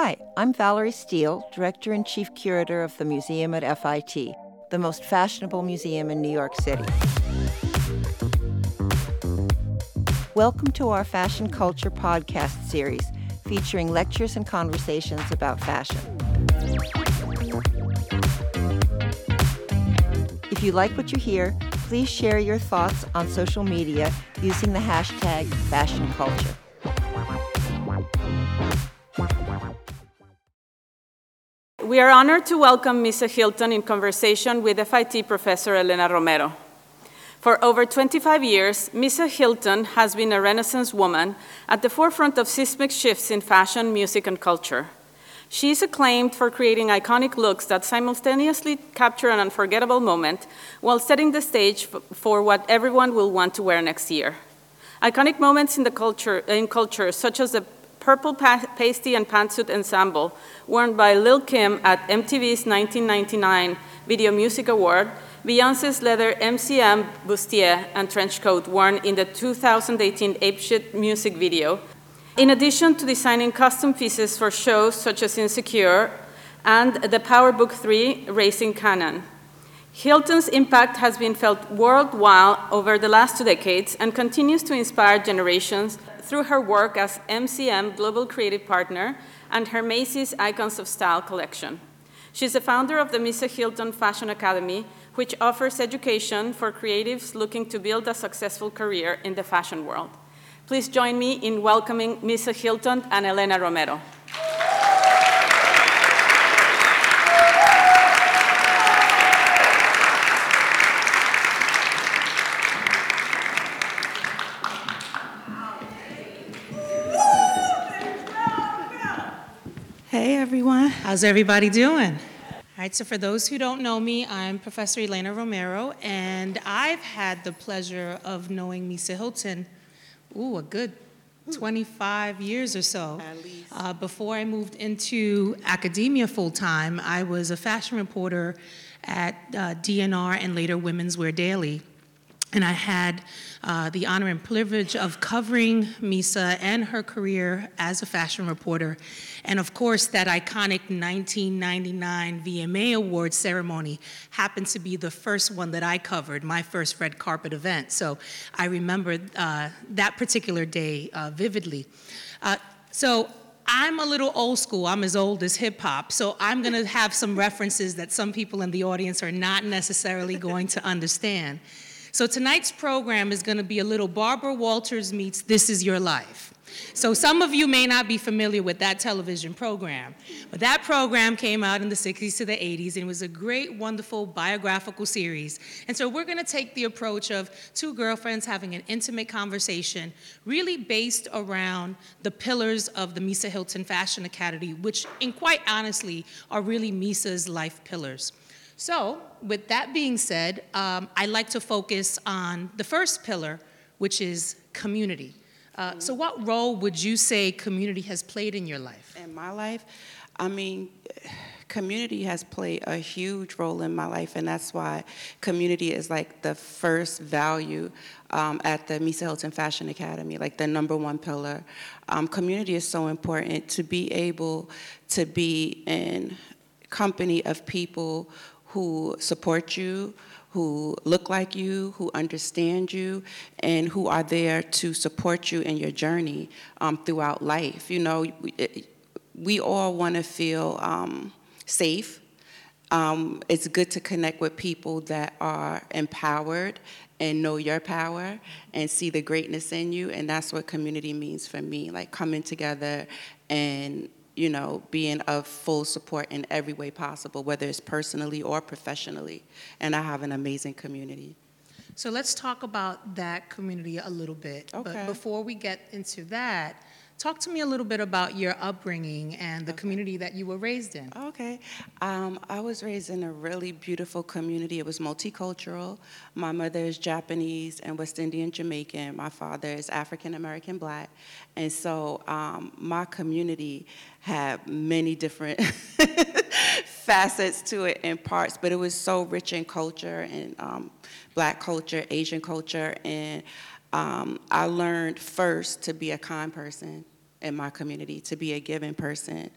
Hi, I'm Valerie Steele, Director and Chief Curator of the Museum at FIT, the most fashionable museum in New York City. Welcome to our Fashion Culture podcast series featuring lectures and conversations about fashion. If you like what you hear, please share your thoughts on social media using the hashtag fashion culture. We are honored to welcome Misa Hylton in conversation with FIT professor Elena Romero. For over 25 years, Misa Hylton has been a Renaissance woman at the forefront of seismic shifts in fashion, music, and culture. She is acclaimed for creating iconic looks that simultaneously capture an unforgettable moment while setting the stage for what everyone will want to wear next year. Iconic moments in, culture, in culture, such as the purple pa pasty and pantsuit ensemble worn by Lil Kim at MTV's 1999 Video Music Award, Beyonce's leather MCM bustier and trench coat worn in the 2018 Apeshit music video, in addition to designing custom pieces for shows such as Insecure and the PowerBook 3 Racing Cannon. Hylton's impact has been felt worldwide over the last two decades and continues to inspire generations through her work as MCM Global Creative Partner and her Macy's Icons of Style collection. She's the founder of the Misa Hylton Fashion Academy, which offers education for creatives looking to build a successful career in the fashion world. Please join me in welcoming Misa Hylton and Elena Romero. Hey everyone, how's everybody doing? All right, so for those who don't know me, I'm Professor Elena Romero, and I've had the pleasure of knowing Misa Hylton, ooh, a good 25 years or so. Uh, before I moved into academia full time, I was a fashion reporter at uh, DNR and later Women's Wear Daily. And I had uh, the honor and privilege of covering Misa and her career as a fashion reporter. And of course, that iconic 1999 VMA Awards ceremony happened to be the first one that I covered, my first red carpet event. So I remember uh, that particular day uh, vividly. Uh, so I'm a little old school. I'm as old as hip hop. So I'm going to have some references that some people in the audience are not necessarily going to understand. So tonight's program is going to be a little Barbara Walters meets This Is Your Life. So some of you may not be familiar with that television program, but that program came out in the 60s to the 80s and it was a great, wonderful biographical series. And so we're going to take the approach of two girlfriends having an intimate conversation, really based around the pillars of the Misa Hylton Fashion Academy, which, in quite honestly, are really Misa's life pillars. So, with that being said, um, I like to focus on the first pillar, which is community. Uh, so, what role would you say community has played in your life? In my life, I mean, community has played a huge role in my life, and that's why community is like the first value um, at the Misa Hylton Fashion Academy, like the number one pillar. Um, community is so important to be able to be in company of people who support you, who look like you, who understand you, and who are there to support you in your journey um, throughout life. You know, we, we all want to feel um, safe. Um, it's good to connect with people that are empowered and know your power and see the greatness in you. And that's what community means for me like coming together and you know, being of full support in every way possible, whether it's personally or professionally. And I have an amazing community. So let's talk about that community a little bit. Okay. But before we get into that, Talk to me a little bit about your upbringing and the okay. community that you were raised in. Okay. Um, I was raised in a really beautiful community. It was multicultural. My mother is Japanese and West Indian Jamaican. My father is African American black. And so um, my community had many different facets to it and parts, but it was so rich in culture and um, black culture, Asian culture, and um, I learned first to be a kind person in my community, to be a giving person.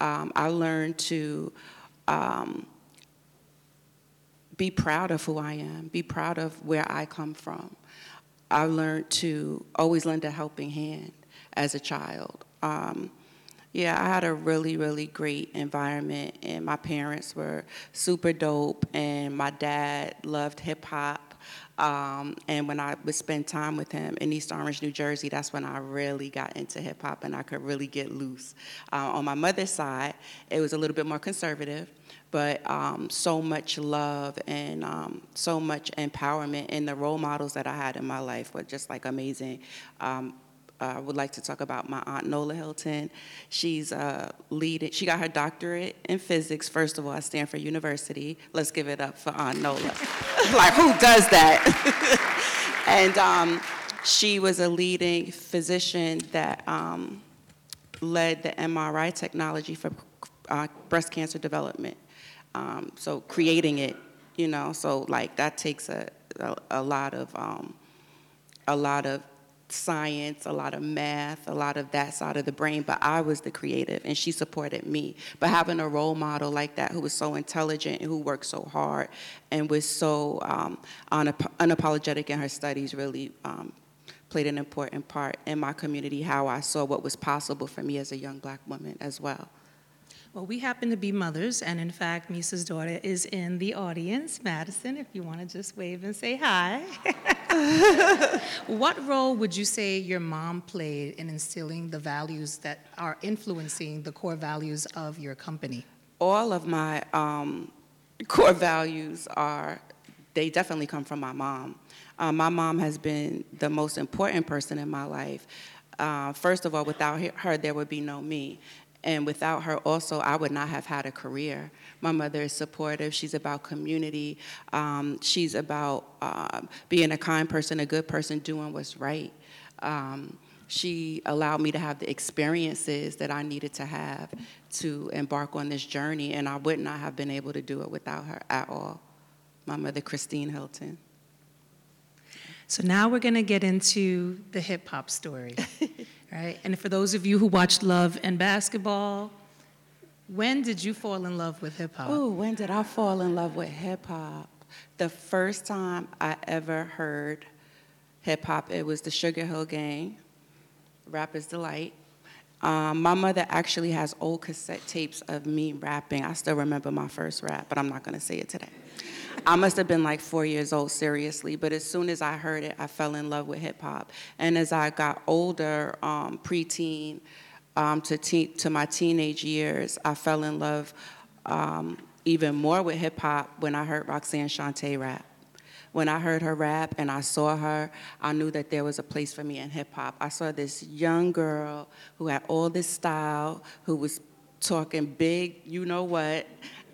Um, I learned to um, be proud of who I am, be proud of where I come from. I learned to always lend a helping hand as a child. Um, yeah, I had a really, really great environment, and my parents were super dope, and my dad loved hip hop. Um, and when I would spend time with him in East Orange, New Jersey, that's when I really got into hip hop and I could really get loose. Uh, on my mother's side, it was a little bit more conservative, but um, so much love and um, so much empowerment. And the role models that I had in my life were just like amazing. I would like to talk about my aunt Nola Hylton. She's uh, leading, she got her doctorate in physics, first of all, at Stanford University. Let's give it up for Aunt Nola. like, who does that? and um, she was a leading physician that um, led the MRI technology for uh, breast cancer development. Um, so creating it, you know, so like that takes a, a, a lot of, um, a lot of science, a lot of math, a lot of that side of the brain, but I was the creative and she supported me. But having a role model like that who was so intelligent and who worked so hard and was so um, unapologetic in her studies really um, played an important part in my community, how I saw what was possible for me as a young black woman as well. Well, we happen to be mothers, and in fact, Misa's daughter is in the audience. Madison, if you want to just wave and say hi. what role would you say your mom played in instilling the values that are influencing the core values of your company? All of my um, core values are, they definitely come from my mom. Uh, my mom has been the most important person in my life. Uh, first of all, without her, there would be no me. And without her, also, I would not have had a career. My mother is supportive. She's about community. Um, she's about um, being a kind person, a good person, doing what's right. Um, she allowed me to have the experiences that I needed to have to embark on this journey, and I would not have been able to do it without her at all. My mother, Christine Hylton. So now we're going to get into the hip hop story. right? And for those of you who watched Love and Basketball, when did you fall in love with hip hop? Oh, when did I fall in love with hip hop? The first time I ever heard hip hop, it was the Sugar Hill Gang, Rapper's Delight. Um, my mother actually has old cassette tapes of me rapping. I still remember my first rap, but I'm not to say it today. I must have been like four years old, seriously. But as soon as I heard it, I fell in love with hip hop. And as I got older, um, preteen um, to, te- to my teenage years, I fell in love um, even more with hip hop when I heard Roxanne Shante rap. When I heard her rap and I saw her, I knew that there was a place for me in hip hop. I saw this young girl who had all this style, who was talking big, you know what,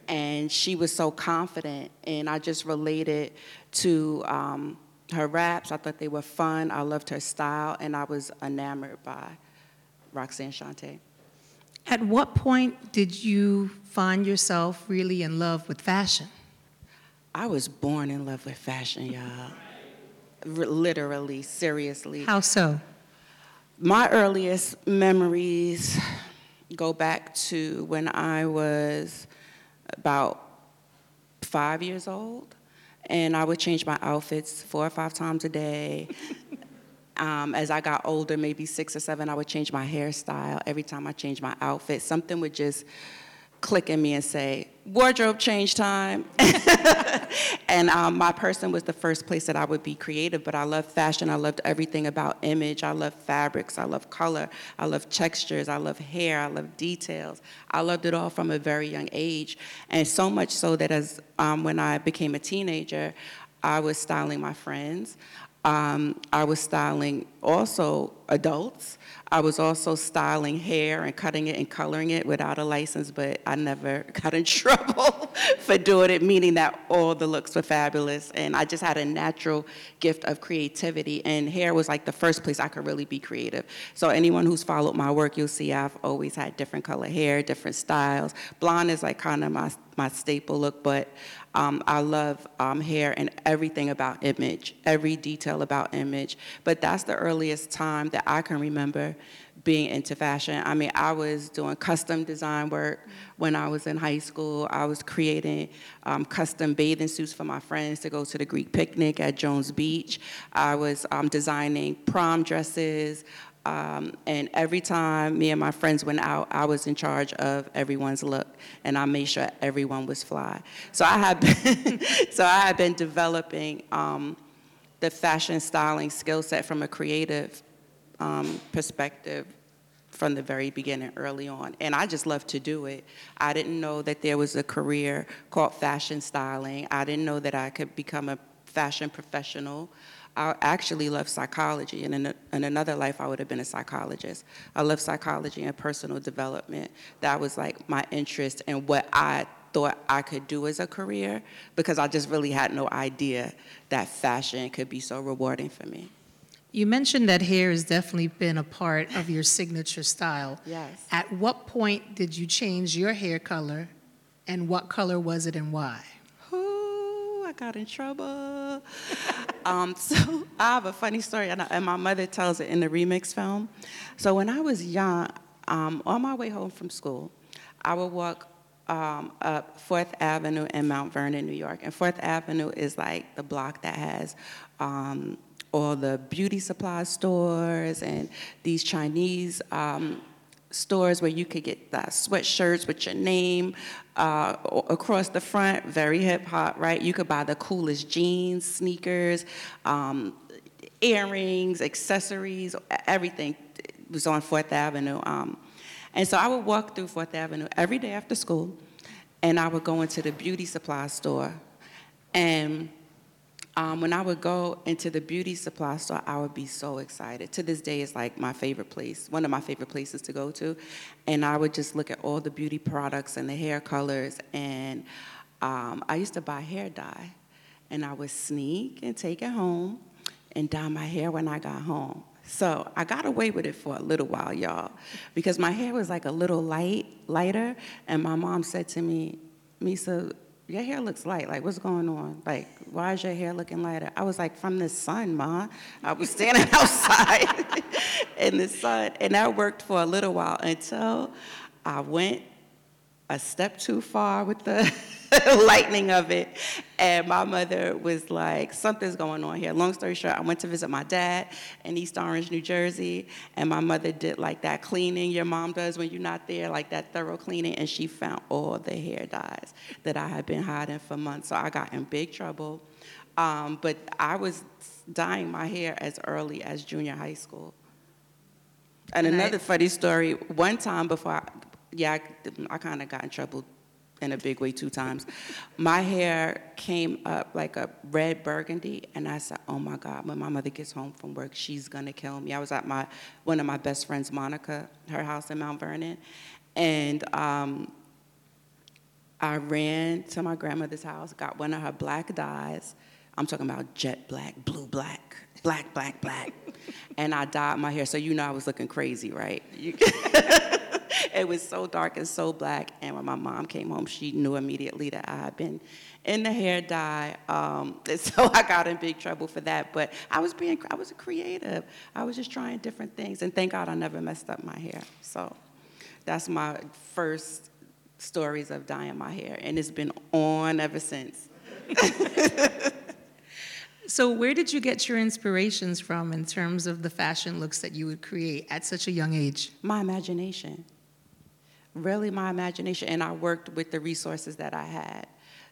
and she was so confident, and I just related to um, her raps. I thought they were fun. I loved her style, and I was enamored by Roxanne Shante. At what point did you find yourself really in love with fashion? I was born in love with fashion, y'all. R- literally, seriously. How so? My earliest memories go back to when I was about five years old, and I would change my outfits four or five times a day. um, as I got older, maybe six or seven, I would change my hairstyle. Every time I changed my outfit, something would just click in me and say, wardrobe change time. and um, my person was the first place that I would be creative, but I love fashion. I loved everything about image. I love fabrics. I love color. I love textures. I love hair. I love details. I loved it all from a very young age. And so much so that as um, when I became a teenager, I was styling my friends. Um, I was styling also adults. I was also styling hair and cutting it and coloring it without a license, but I never got in trouble for doing it, meaning that all the looks were fabulous. And I just had a natural gift of creativity, and hair was like the first place I could really be creative. So, anyone who's followed my work, you'll see I've always had different color hair, different styles. Blonde is like kind of my, my staple look, but um, I love um, hair and everything about image, every detail about image. But that's the earliest time that I can remember being into fashion. I mean, I was doing custom design work when I was in high school. I was creating um, custom bathing suits for my friends to go to the Greek picnic at Jones Beach. I was um, designing prom dresses. Um, and every time me and my friends went out, I was in charge of everyone's look, and I made sure everyone was fly. So I had been, so I had been developing um, the fashion styling skill set from a creative um, perspective from the very beginning, early on. And I just love to do it. I didn't know that there was a career called fashion styling. I didn't know that I could become a fashion professional. I actually love psychology, and in, in, another life, I would have been a psychologist. I love psychology and personal development. That was like my interest in what I thought I could do as a career because I just really had no idea that fashion could be so rewarding for me. You mentioned that hair has definitely been a part of your signature style. Yes. At what point did you change your hair color, and what color was it and why? Ooh, I got in trouble. um, so I have a funny story, and, I, and, my mother tells it in the remix film. So when I was young, um, on my way home from school, I would walk um, up Fourth Avenue in Mount Vernon, New York. And Fourth Avenue is like the block that has um, all the beauty supply stores and these Chinese um, stores where you could get the sweatshirts with your name uh, across the front, very hip hop, right? You could buy the coolest jeans, sneakers, um, earrings, accessories, everything it was on Fourth Avenue. Um, and so I would walk through Fourth Avenue every day after school, and I would go into the beauty supply store. And um, when I would go into the beauty supply store, I would be so excited. To this day, it's like my favorite place, one of my favorite places to go to. And I would just look at all the beauty products and the hair colors. And um, I used to buy hair dye. And I would sneak and take it home and dye my hair when I got home. So I got away with it for a little while, y'all, because my hair was like a little light, lighter. And my mom said to me, Misa, your hair looks light. Like, what's going on? Like, why is your hair looking lighter? I was like, from the sun, Ma. I was standing outside in the sun. And that worked for a little while until I went a step too far with the lightning of it. And my mother was like, something's going on here. Long story short, I went to visit my dad in East Orange, New Jersey, and my mother did like that cleaning your mom does when you're not there, like that thorough cleaning, and she found all the hair dyes that I had been hiding for months. So I got in big trouble. Um, but I was dyeing my hair as early as junior high school. And, and another I, funny story, one time before I, yeah, I, I kind of got in trouble in a big way two times. My hair came up like a red burgundy, and I said, "Oh my God! When my mother gets home from work, she's gonna kill me." I was at my one of my best friends, Monica, her house in Mount Vernon, and um, I ran to my grandmother's house, got one of her black dyes. I'm talking about jet black, blue black, black, black, black, and I dyed my hair. So you know I was looking crazy, right? it was so dark and so black. And when my mom came home, she knew immediately that I had been in the hair dye. Um, so I got in big trouble for that. But I was being, I was a creative. I was just trying different things. And thank God I never messed up my hair. So that's my first stories of dyeing my hair. And it's been on ever since. So, where did you get your inspirations from in terms of the fashion looks that you would create at such a young age? My imagination really my imagination, and I worked with the resources that I had.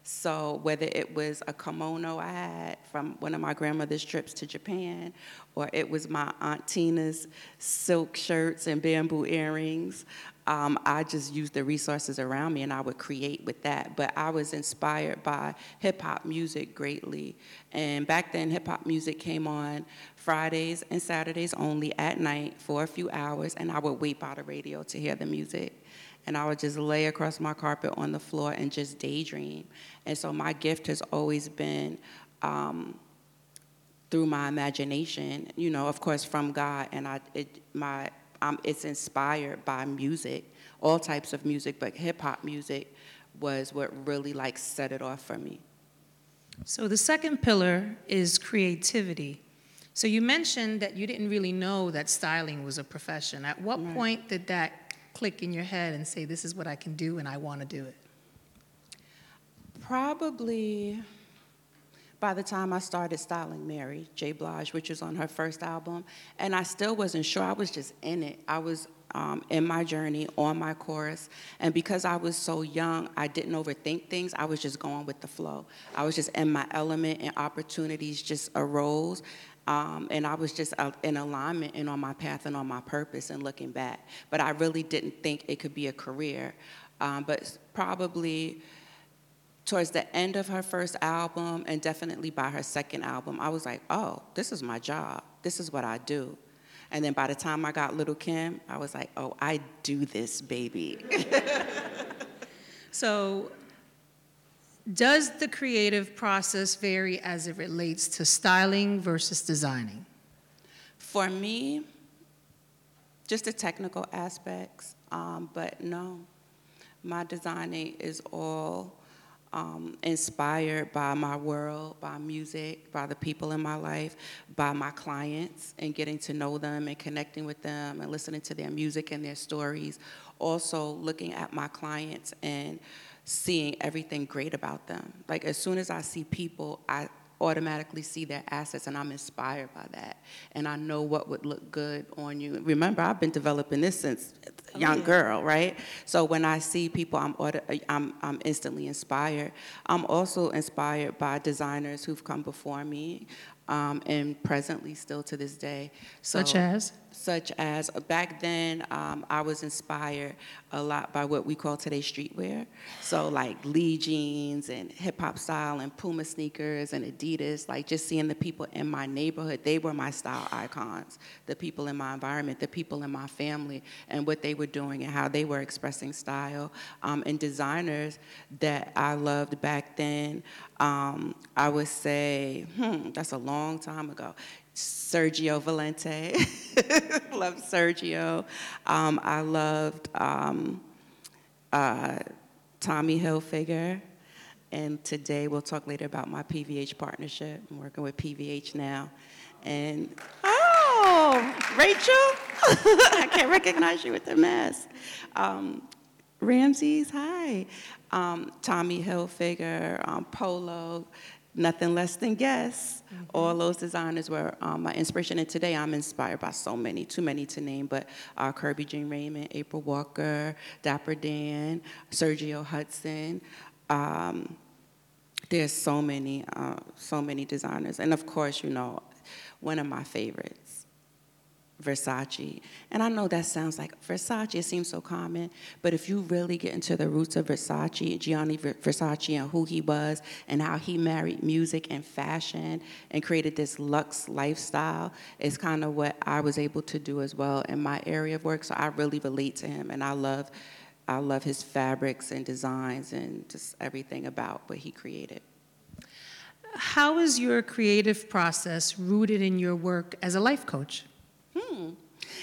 So whether it was a kimono I had from one of my grandmother's trips to Japan, or it was my Aunt Tina's silk shirts and bamboo earrings, um, I just used the resources around me and I would create with that. But I was inspired by hip hop music greatly. And back then, hip hop music came on Fridays and Saturdays only at night for a few hours, and I would wait by the radio to hear the music and I would just lay across my carpet on the floor and just daydream. And so my gift has always been um, through my imagination, you know, of course from God, and I, it, my, um, it's inspired by music, all types of music, but hip hop music was what really like set it off for me. So the second pillar is creativity. So you mentioned that you didn't really know that styling was a profession. At what Right. point did that click in your head and say, this is what I can do and I want to do it? Probably by the time I started styling Mary J. Blige, which was on her first album, and I still wasn't sure. I was just in it. I was um, in my journey on my course, and because I was so young, I didn't overthink things. I was just going with the flow. I was just in my element, and opportunities just arose. Um, and I was just uh, in alignment and on my path and on my purpose and looking back. But I really didn't think it could be a career. Um, but probably towards the end of her first album and definitely by her second album, I was like, oh, this is my job. This is what I do. And then by the time I got Little Kim, I was like, oh, I do this, baby. So, does the creative process vary as it relates to styling versus designing? For me, just the technical aspects, um, but no, my designing is all um, inspired by my world, by music, by the people in my life, by my clients, and getting to know them and connecting with them and listening to their music and their stories. Also, looking at my clients and seeing everything great about them. Like, as soon as I see people, I automatically see their assets and I'm inspired by that. And I know what would look good on you. Remember, I've been developing this since a young girl, right? So when I see people, I'm, auto, I'm, I'm instantly inspired. I'm also inspired by designers who've come before me um, and presently still to this day. So, Such as? Such as uh, back then um, i was inspired a lot by what we call today streetwear. So like lee jeans and hip-hop style and puma sneakers and adidas like just seeing the people in my neighborhood they were my style icons. The people in my environment the people in my family and what they were doing and how they were expressing style um, and designers that i loved back then. Um, i would say hmm, that's a long time ago Sergio Valente. loved Sergio. Um, I loved um, uh, Tommy Hilfiger. And today we'll talk later about my PVH partnership. I'm working with PVH now. And, oh, Rachel? I can't recognize you with the mask. Um, Ramses, hi. Um, Tommy Hilfiger, um, Polo, nothing less than Guess. All those designers were um, my inspiration. And today I'm inspired by so many, too many to name, but uh, Kerby Jean-Raymond, April Walker, Dapper Dan, Sergio Hudson. Um, there's so many, uh, so many designers. And of course, you know, one of my favorites, Versace. And I know that sounds like Versace, it seems so common, but if you really get into the roots of Versace, Gianni Versace, and who he was, and how he married music and fashion and created this luxe lifestyle, it's kind of what I was able to do as well in my area of work. So I really relate to him, and I love. I love his fabrics and designs and just everything about what he created. How is your creative process rooted in your work as a life coach? Hmm.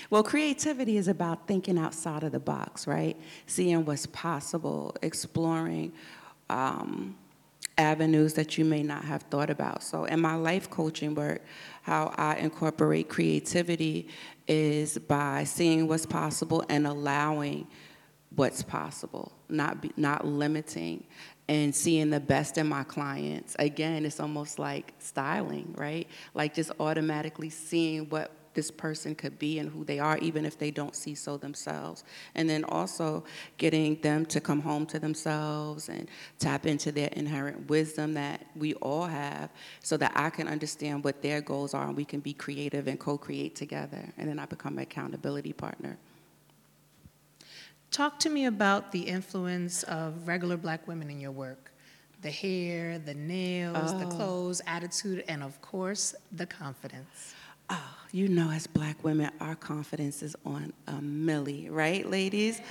Well, creativity is about thinking outside of the box, right? Seeing what's possible, exploring um, avenues that you may not have thought about. So, in my life coaching work, how I incorporate creativity is by seeing what's possible and allowing what's possible, not be, not limiting, and seeing the best in my clients. Again, it's almost like styling, right? Like just automatically seeing what this person could be and who they are, even if they don't see so themselves. And then also getting them to come home to themselves and tap into their inherent wisdom that we all have so that I can understand what their goals are and we can be creative and co create together. And then I become an accountability partner. Talk to me about the influence of regular black women in your work the hair, the nails, the Oh. clothes, attitude, and of course, the confidence. Oh, you know, as black women, our confidence is on a milli, right, ladies?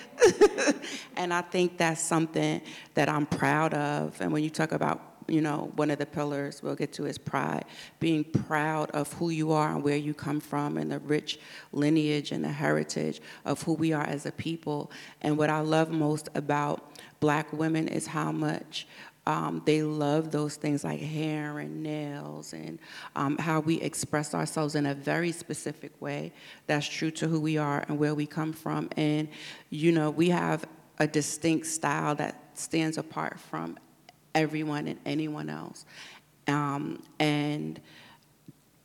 and I think that's something that I'm proud of. And when you talk about, you know, one of the pillars we'll get to is pride, being proud of who you are and where you come from and the rich lineage and the heritage of who we are as a people. And what I love most about black women is how much Um, they love those things like hair and nails and um, how we express ourselves in a very specific way that's true to who we are and where we come from. And, you know, we have a distinct style that stands apart from everyone and anyone else. Um, and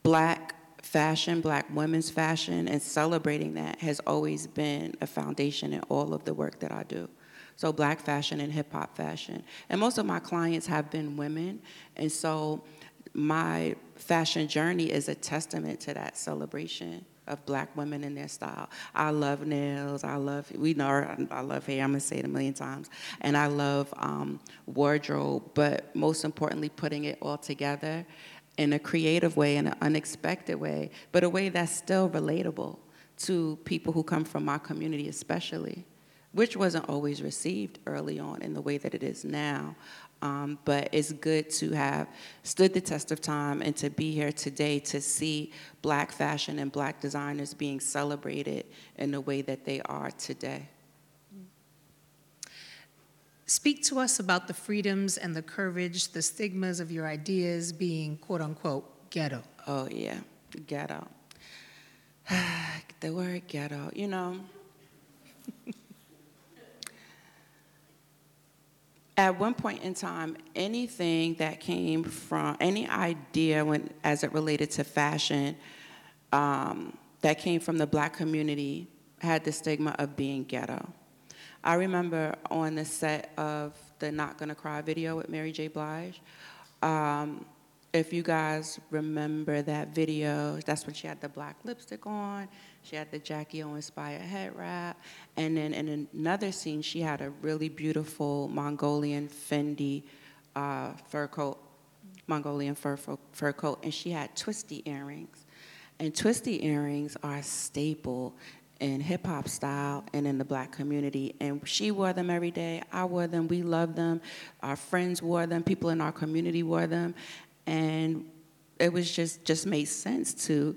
black fashion, black women's fashion, and celebrating that has always been a foundation in all of the work that I do. So black fashion and hip hop fashion. And most of my clients have been women, and so my fashion journey is a testament to that celebration of black women and their style. I love nails. I love, we know, I love hair. I'm gonna say it a million times. And I love um, wardrobe, but most importantly, putting it all together in a creative way, in an unexpected way, but a way that's still relatable to people who come from my community, especially, which wasn't always received early on in the way that it is now. Um, but it's good to have stood the test of time and to be here today to see black fashion and black designers being celebrated in the way that they are today. Speak to us about the freedoms and the courage, the stigmas of your ideas being quote unquote ghetto. Oh, yeah, ghetto. the word ghetto, you know. At one point in time, anything that came from any idea when, as it related to fashion, um, that came from the black community had the stigma of being ghetto. I remember on the set of the Not Gonna Cry video with Mary J. Blige, um, if you guys remember that video, that's when she had the black lipstick on. She had the Jackie O inspired head wrap. And then in another scene, she had a really beautiful Mongolian Fendi uh, fur coat, Mongolian fur, fur coat, and she had twisty earrings. And twisty earrings are a staple in hip hop style and in the black community. And she wore them every day. I wore them. We loved them. Our friends wore them. People in our community wore them and it was just just made sense to,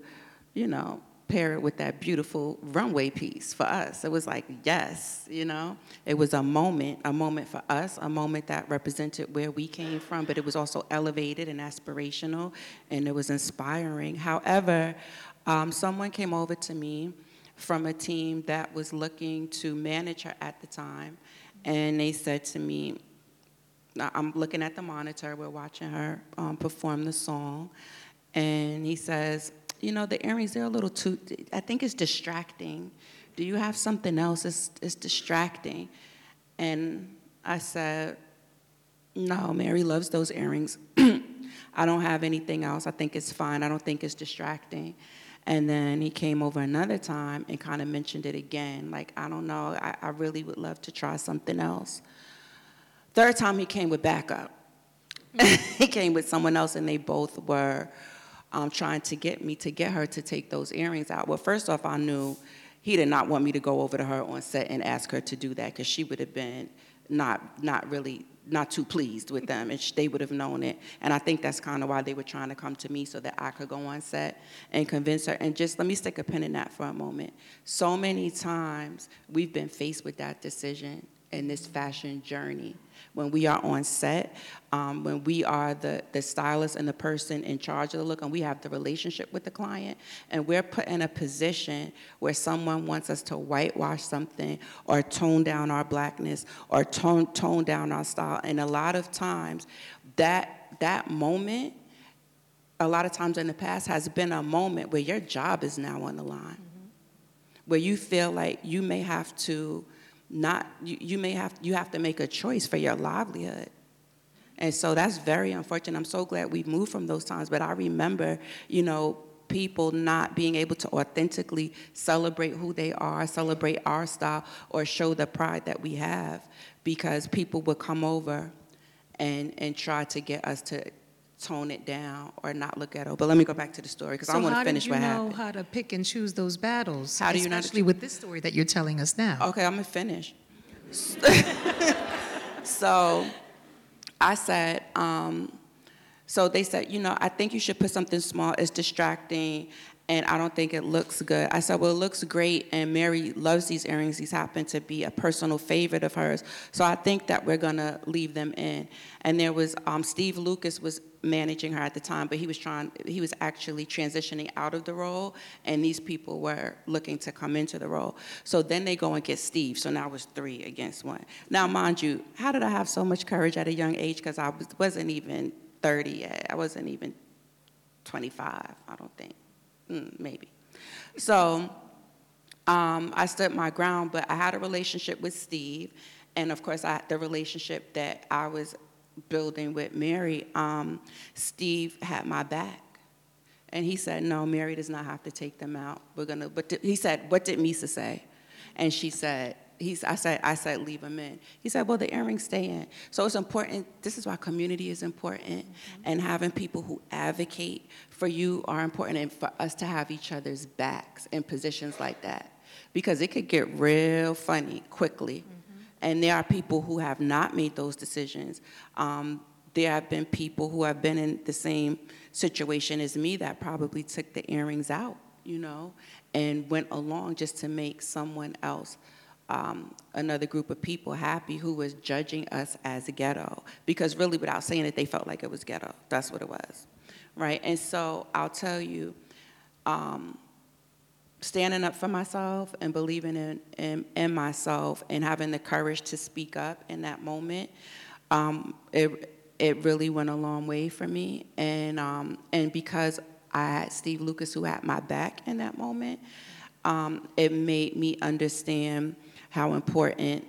you know, pair it with that beautiful runway piece for us. It was like, yes, you know, it was a moment, a moment for us, a moment that represented where we came from, but it was also elevated and aspirational, and it was inspiring. However, um, someone came over to me from a team that was looking to manage her at the time, and they said to me, I'm looking at the monitor, we're watching her um, perform the song, and he says, You know, the earrings, they're a little too, I think it's distracting. Do you have something else? It's, it's distracting. And I said, No, Mary loves those earrings. I don't have anything else. I think it's fine. I don't think it's distracting. And then he came over another time and kind of mentioned it again. Like, I don't know, I, I really would love to try something else. Third time he came with backup. he came with someone else, and they both were um, trying to get me to get her to take those earrings out. Well, first off, I knew he did not want me to go over to her on set and ask her to do that because she would have been not not really not too pleased with them, and they would have known it. And I think that's kind of why they were trying to come to me so that I could go on set and convince her. And just let me stick a pin in that for a moment. So many times we've been faced with that decision in this fashion journey when we are on set, um, when we are the, the stylist and the person in charge of the look, and we have the relationship with the client, and we're put in a position where someone wants us to whitewash something or tone down our blackness or tone, tone down our style. And a lot of times, that, that moment, a lot of times in the past, has been a moment where your job is now on the line, mm-hmm. where you feel like you may have to not you, you may have you have to make a choice for your livelihood. And so that's very unfortunate. I'm so glad we moved from those times but i remember you know people not being able to authentically celebrate who they are celebrate our style or show the pride that we have because people would come over and and try to get us to tone it down or not look at it. But let me go back to the story because so I want to finish what happened. how do you know how to pick and choose those battles? How do you know? Especially with this story that you're telling us now. Okay, I'm gonna finish. so I said, um, so they said, you know, I think you should put something small. It's distracting, and I don't think it looks good. I said, well, it looks great, and Mary loves these earrings. These happen to be a personal favorite of hers. So I think that we're gonna leave them in. And there was, um, Steve Lucas was managing her at the time, but he was trying, he was actually transitioning out of the role, and these people were looking to come into the role. So then they go and get Steve, so now it's three against one. Now, mind you, how did I have so much courage at a young age? Because I was, wasn't even 30 yet. I wasn't even 25, I don't think mm, maybe. So um, I stood my ground, but I had a relationship with Steve, and of course, I the relationship that I was building with Mary. Um, Steve had my back. And he said, no, Mary does not have to take them out. We're gonna, but he said, what did Misa say? And she said, he's, I, said, I said, leave them in. He said, well, the earrings stay in. So it's important. This is why community is important. Mm-hmm. And having people who advocate for you are important and for us to have each other's backs in positions like that. Because it could get real funny quickly. Mm-hmm. And there are people who have not made those decisions. Um, there have been people who have been in the same situation as me that probably took the earrings out, you know, and went along just to make someone else um, another group of people happy who was judging us as a ghetto. Because really without saying it they felt like it was ghetto. That's what it was right? And so i'll tell you um, standing up for myself and believing in, in, in, myself and having the courage to speak up in that moment um, it, it really went a long way for me and, um, and because i had steve lucas who had my back in that moment um, it made me understand how important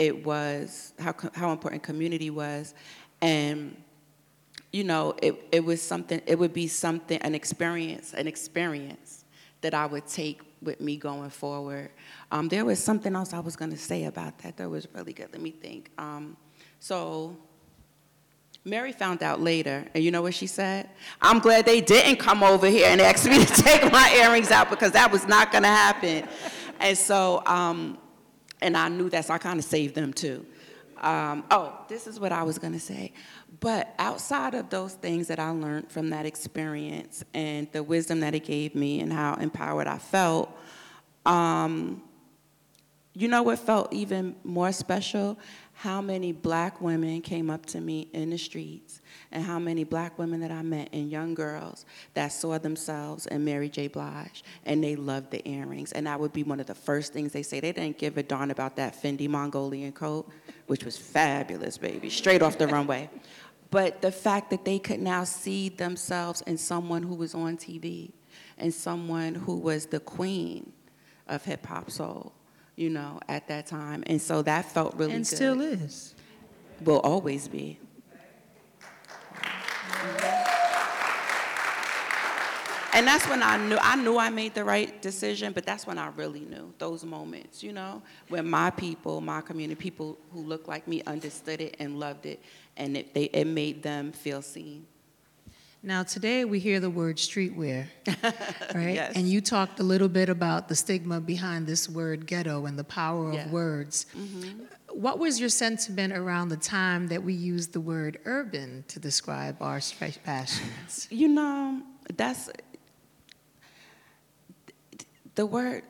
it was, how, how important community was. And, you know, it, it was something, it would be something, an experience, an experience that I would take with me going forward. Um, there was something else I was going to say about that that was really good. Let me think. Um, so, Mary found out later, and you know what she said? I'm glad they didn't come over here and ask me to take my earrings out because that was not going to happen. And so, um, and I knew that, so I kind of saved them too. Um, oh, this is what I was going to say. But outside of those things that I learned from that experience and the wisdom that it gave me and how empowered I felt, um, you know what felt even more special? How many black women came up to me in the streets and how many black women that I met and young girls that saw themselves in Mary J. Blige and they loved the earrings. And that would be one of the first things they say. They didn't give a darn about that Fendi Mongolian coat, which was fabulous, baby, straight off the runway. But the fact that they could now see themselves in someone who was on TV and someone who was the queen of hip hop soul, you know, at that time. And so that felt really and good. still is. Will always be. And that's when I knew I knew I made the right decision, but that's when I really knew those moments, you know, when my people, my community, people who looked like me understood it and loved it, and it, they, it made them feel seen. Now, today we hear the word streetwear, right? Yes. And you talked a little bit about the stigma behind this word ghetto and the power Yeah. of words. Mm-hmm. What was your sentiment around the time that we used the word urban to describe our passions? You know, that's the word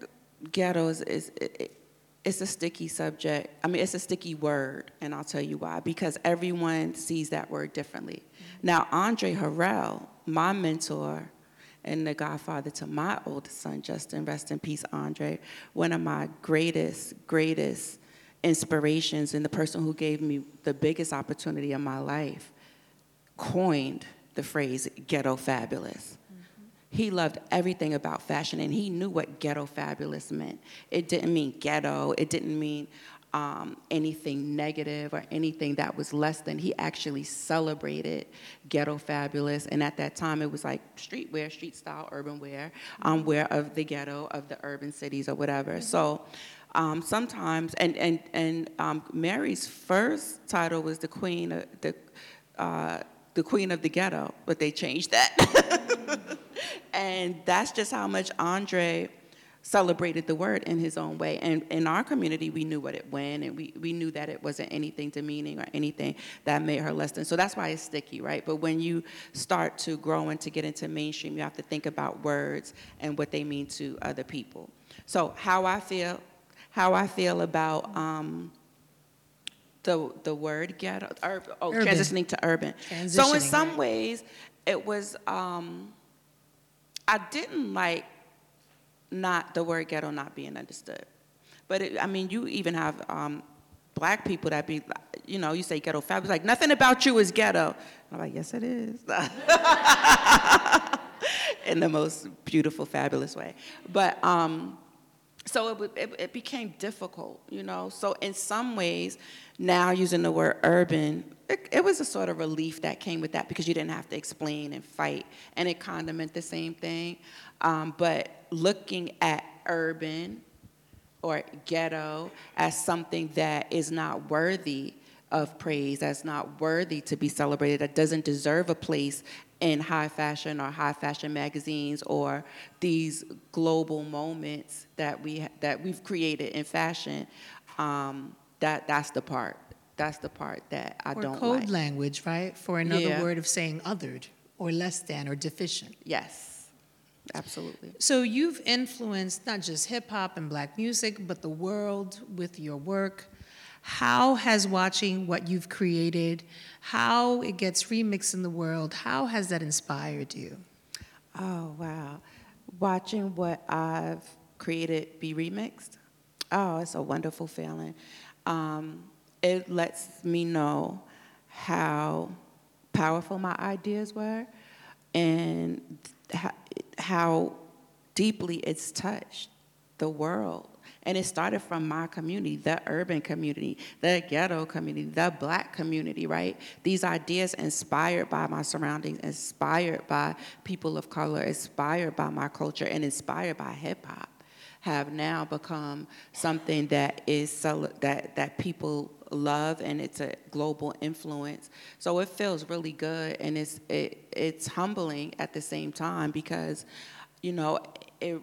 ghetto is, is it, it's a sticky subject. I mean, it's a sticky word, and I'll tell you why. Because everyone sees that word differently. Mm-hmm. Now, Andre Harrell, my mentor and the godfather to my oldest son, Justin, rest in peace, Andre, one of my greatest, greatest inspirations and the person who gave me the biggest opportunity in my life, coined the phrase ghetto fabulous. He loved everything about fashion and he knew what ghetto fabulous meant. It didn't mean ghetto, it didn't mean um, anything negative or anything that was less than. He actually celebrated ghetto fabulous, and at that time it was like streetwear, street style, urban wear, um, wear of the ghetto, of the urban cities or whatever. So um, sometimes, and and and um, Mary's first title was the queen, of the uh, the queen of the ghetto, but they changed that. and that's just how much Andre celebrated the word in his own way. And in our community, we knew what it went, and we, we knew that it wasn't anything demeaning or anything that made her less than. So that's why it's sticky, right? But when you start to grow and to get into mainstream, you have to think about words and what they mean to other people. So how I feel, how I feel about um, the the word ghetto, or, oh, Urban. transitioning to urban. so in some right. ways, it was. Um, I didn't like not the word ghetto not being understood. But it, I mean, you even have um, black people that be, you know, you say ghetto fabulous, like nothing about you is ghetto. I'm like, yes, it is. In the most beautiful, fabulous way. But um, so it, it, it became difficult, you know. So in some ways, now using the word urban, it, it was a sort of relief that came with that because you didn't have to explain and fight, and it kind of meant the same thing. Um, but looking at urban or ghetto as something that is not worthy of praise, that's not worthy to be celebrated, that doesn't deserve a place in high fashion or high fashion magazines or these global moments that we that we've created in fashion. Um, that that's the part. That's the part that I Or don't code like. language, right? For another Yeah. word of saying othered or less than or deficient. Yes, absolutely. So you've influenced not just hip hop and black music, but the world with your work. How has watching what you've created, how it gets remixed in the world, how has that inspired you? Oh, wow. Watching what I've created be remixed, oh, it's a wonderful feeling. Um, it lets me know how powerful my ideas were and how, how deeply it's touched the world. And it started from my community, the urban community, the ghetto community, the black community, right? These ideas inspired by my surroundings, inspired by people of color, inspired by my culture, and inspired by hip hop have now become something that is that that people love and it's a global influence. So it feels really good and it's it, it's humbling at the same time because you know it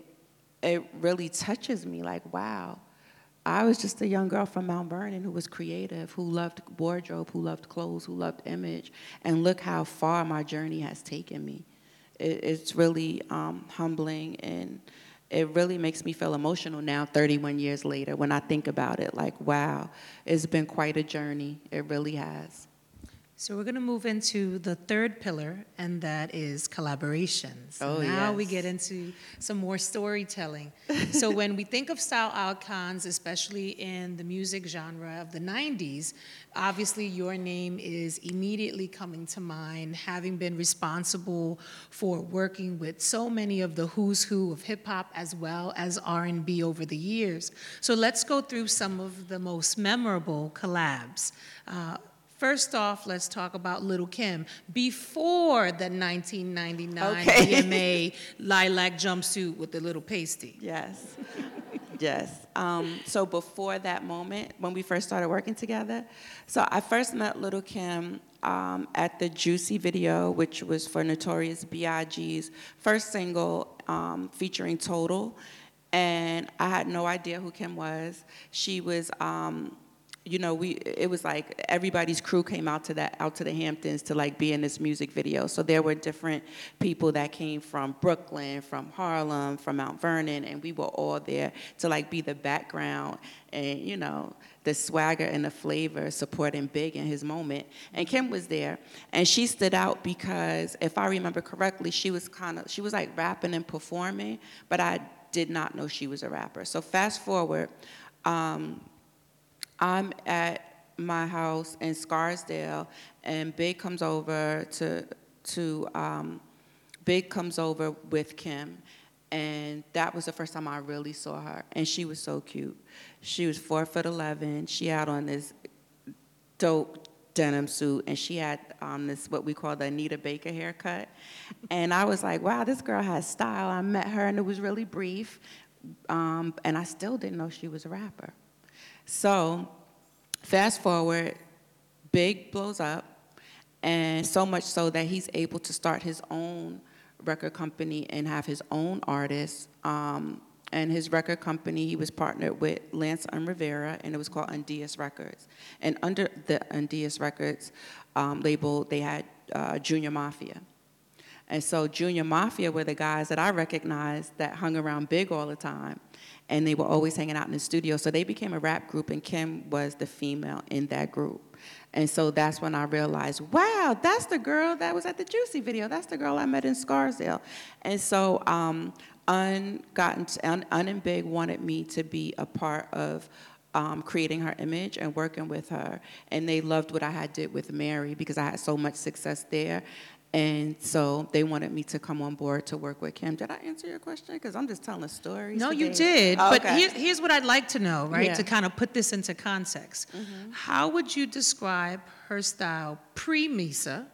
it really touches me like wow. I was just a young girl from Mount Vernon who was creative, who loved wardrobe, who loved clothes, who loved image, and look how far my journey has taken me. It, it's really um, humbling and it really makes me feel emotional now 31 years later when i think about it like wow it's been quite a journey it really has So we're going to move into the third pillar, and that is collaborations. Oh, now we get into some more storytelling. so when we think of style icons, especially in the music genre of the 90s, obviously your name is immediately coming to mind, having been responsible for working with so many of the who's who of hip hop as well as R&B over the years. So let's go through some of the most memorable collabs. Uh, First off, let's talk about Lil' Kim. Before the 1999 Okay. VMA lilac jumpsuit with the little pasty. yes yes um, so before that moment when we first started working together so i first met little kim um, at the juicy video which was for notorious big's first single um, featuring total and i had no idea who kim was she was um, you know, we it was like everybody's crew came out to that out to the Hamptons to like be in this music video. So there were different people that came from Brooklyn, from Harlem, from Mount Vernon, and we were all there to like be the background and you know the swagger and the flavor supporting Big in his moment. And Kim was there, and she stood out because if I remember correctly, she was kind of she was like rapping and performing, but I did not know she was a rapper. So fast forward. Um, I'm at my house in Scarsdale, and Big comes over to to um, Big comes over with Kim, and that was the first time I really saw her, and she was so cute. She was four foot eleven. She had on this dope denim suit, and she had um, this what we call the Anita Baker haircut, and I was like, wow, this girl has style. I met her, and it was really brief, um, and I still didn't know she was a rapper. So, fast forward, Big blows up, and so much so that he's able to start his own record company and have his own artists. Um, and his record company, he was partnered with Lance and Rivera, and it was called Undeas Records. And under the Undeas Records um, label, they had uh, Junior Mafia. And so Junior Mafia were the guys that I recognized that hung around Big all the time. And they were always hanging out in the studio. So they became a rap group, and Kim was the female in that group. And so that's when I realized, wow, that's the girl that was at the Juicy video. That's the girl I met in Scarsdale. And so um, Un, Un and Big wanted me to be a part of um, creating her image and working with her. And they loved what I had did with Mary because I had so much success there. And so they wanted me to come on board to work with Kim. Did I answer your question? Because I'm just telling stories. No, today. you did. Oh, But okay. here, here's what I'd like to know, right? Yeah. To kind of put this into context. Mm-hmm. How would you describe her style pre Misa,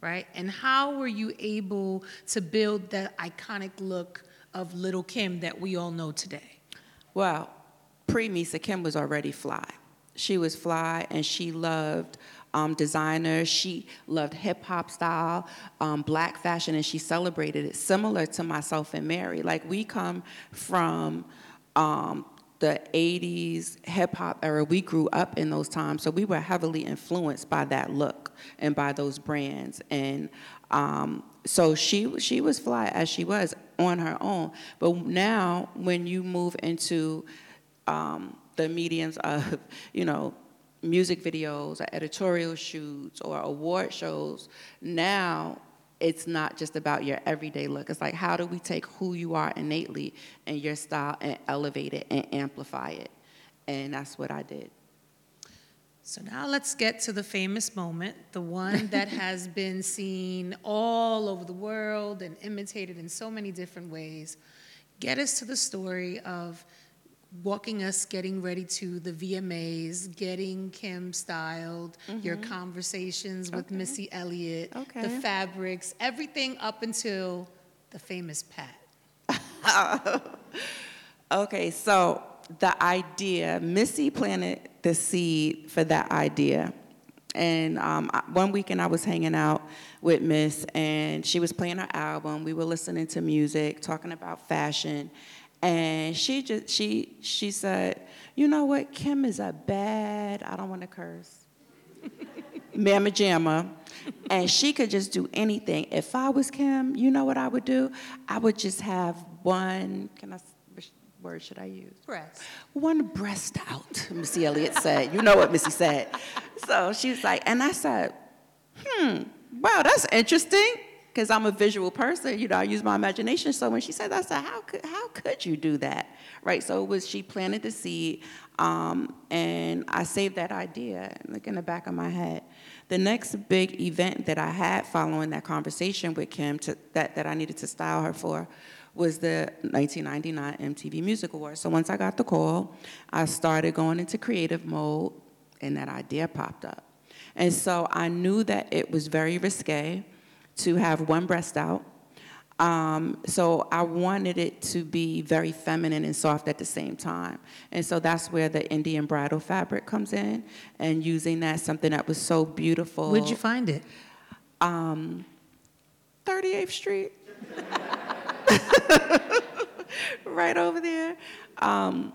right? And how were you able to build that iconic look of Lil' Kim that we all know today? Well, pre Misa, Kim was already fly. She was fly and she loved um, designer. She loved hip hop style, um, black fashion, and she celebrated it similar to myself and Mary. Like we come from um, the 80s hip hop era. We grew up in those times, so we were heavily influenced by that look and by those brands. And um, so she she was fly as she was on her own. But now, when you move into um, the mediums of, you know, music videos or editorial shoots or award shows, now it's not just about your everyday look. It's like, how do we take who you are innately and your style and elevate it and amplify it? And that's what I did. So now let's get to the famous moment, the one that has been seen all over the world and imitated in so many different ways. Get us to the story of walking us getting ready to the VMAs, getting Kim styled, your conversations with Missy Elliott, the fabrics, everything up until the famous Pat. Okay, so the idea, Missy planted the seed for that idea. And um, one weekend I was hanging out with Miss, and she was playing her album. We were listening to music, talking about fashion, and she just she she said, "You know what? Kim is a bad. I don't want to curse." Mamma Jamma, and she could just do anything. If I was Kim, you know what I would do? I would just have one. Can I? Which word should I use? Press. One breast out. Missy Elliott said. You know what Missy said. So she was like, and I said, hmm, wow, that's interesting. Because I'm a visual person, you know, I use my imagination. So when she said that, I said, how could, how could you do that? Right, so it was, she planted the seed, um, and I saved that idea, like in the back of my head. The next big event that I had following that conversation with Kim to, that, that I needed to style her for was the 1999 MTV Music Awards. So once I got the call, I started going into creative mode, and that idea popped up. And so I knew that it was very risque to have one breast out. Um, so I wanted it to be very feminine and soft at the same time. And so that's where the Indian bridal fabric comes in, and using that, something that was so beautiful. Where'd you find it? Um, 38th Street. right over there. Um,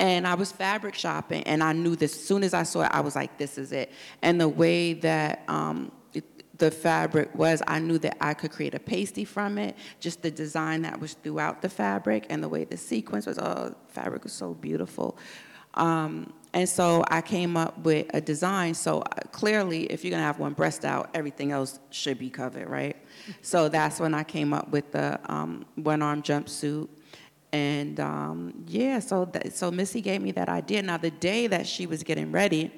and I was fabric shopping, and I knew this. As soon as I saw it, I was like, "This is it." And the way that um, the fabric was, I knew that I could create a pasty from it. Just the design that was throughout the fabric, and the way the sequence was. Oh, fabric was so beautiful. Um, and so I came up with a design. So uh, clearly, if you're gonna have one breast out, everything else should be covered, right? So that's when I came up with the um, one-arm jumpsuit. And um, yeah, so that, so Missy gave me that idea. Now the day that she was getting ready,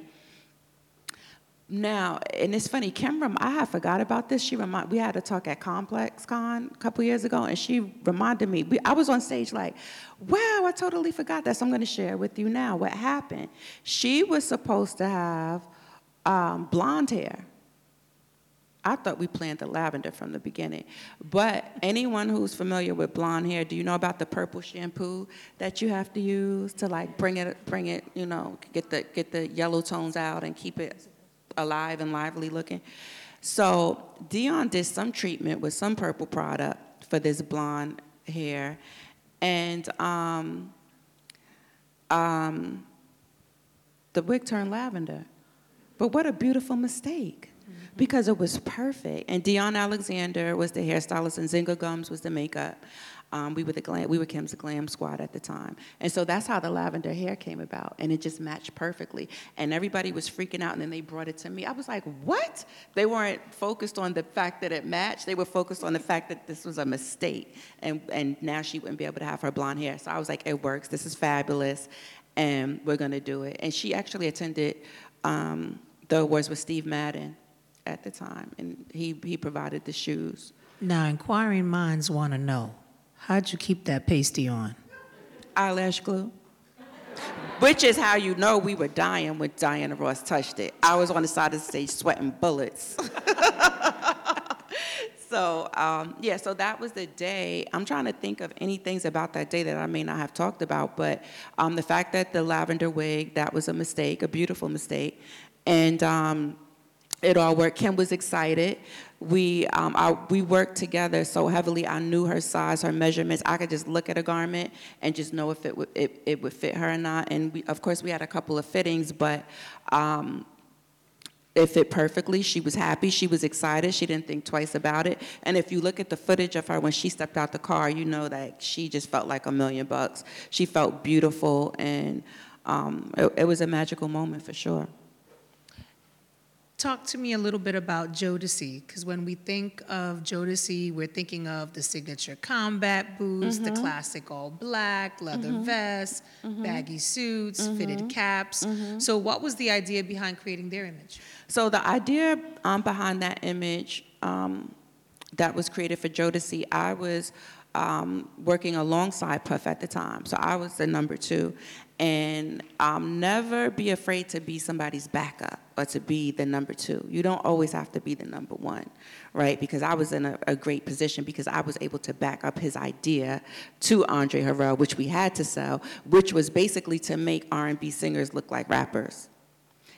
now and it's funny, Kim, I had forgot about this. She remind we had a talk at Complex Con a couple years ago, and she reminded me. We, I was on stage like, wow, I totally forgot that. So I'm going to share with you now what happened. She was supposed to have um, blonde hair. I thought we planned the lavender from the beginning. But anyone who's familiar with blonde hair, do you know about the purple shampoo that you have to use to like bring it, bring it, you know, get the get the yellow tones out and keep it alive and lively looking? So Dion did some treatment with some purple product for this blonde hair, and um, um, the wig turned lavender. But what a beautiful mistake because it was perfect. And Dion Alexander was the hairstylist, and Zinga Gums was the makeup. Um, we were the glam, we were Kim's Glam Squad at the time, and so that's how the lavender hair came about, and it just matched perfectly. And everybody was freaking out, and then they brought it to me. I was like, "What?" They weren't focused on the fact that it matched; they were focused on the fact that this was a mistake, and and now she wouldn't be able to have her blonde hair. So I was like, "It works. This is fabulous, and we're gonna do it." And she actually attended um, the awards with Steve Madden at the time, and he he provided the shoes. Now, inquiring minds want to know how'd you keep that pasty on? eyelash glue. Which is how you know we were dying when Diana Ross touched it. I was on the side of the stage sweating bullets. so, um, yeah, so that was the day. I'm trying to think of any things about that day that I may not have talked about, but um, the fact that the lavender wig, that was a mistake, a beautiful mistake. And um, it all worked. Kim was excited. We, um, I, we worked together so heavily. I knew her size, her measurements. I could just look at a garment and just know if it would, it, it would fit her or not. And we, of course, we had a couple of fittings, but um, it fit perfectly. She was happy. She was excited. She didn't think twice about it. And if you look at the footage of her when she stepped out the car, you know that she just felt like a million bucks. She felt beautiful, and um, it, it was a magical moment for sure. Talk to me a little bit about Jodeci, because when we think of Jodeci, we're thinking of the signature combat boots, the classic all black, leather vests, baggy suits, fitted caps. So, what was the idea behind creating their image? So the idea um, behind that image um, that was created for Jodeci, I was um, working alongside Puff at the time. So I was the number two. And um, never be afraid to be somebody's backup or to be the number two. You don't always have to be the number one, right? Because I was in a, a great position because I was able to back up his idea to Andre Harrell, which we had to sell, which was basically to make R&B singers look like rappers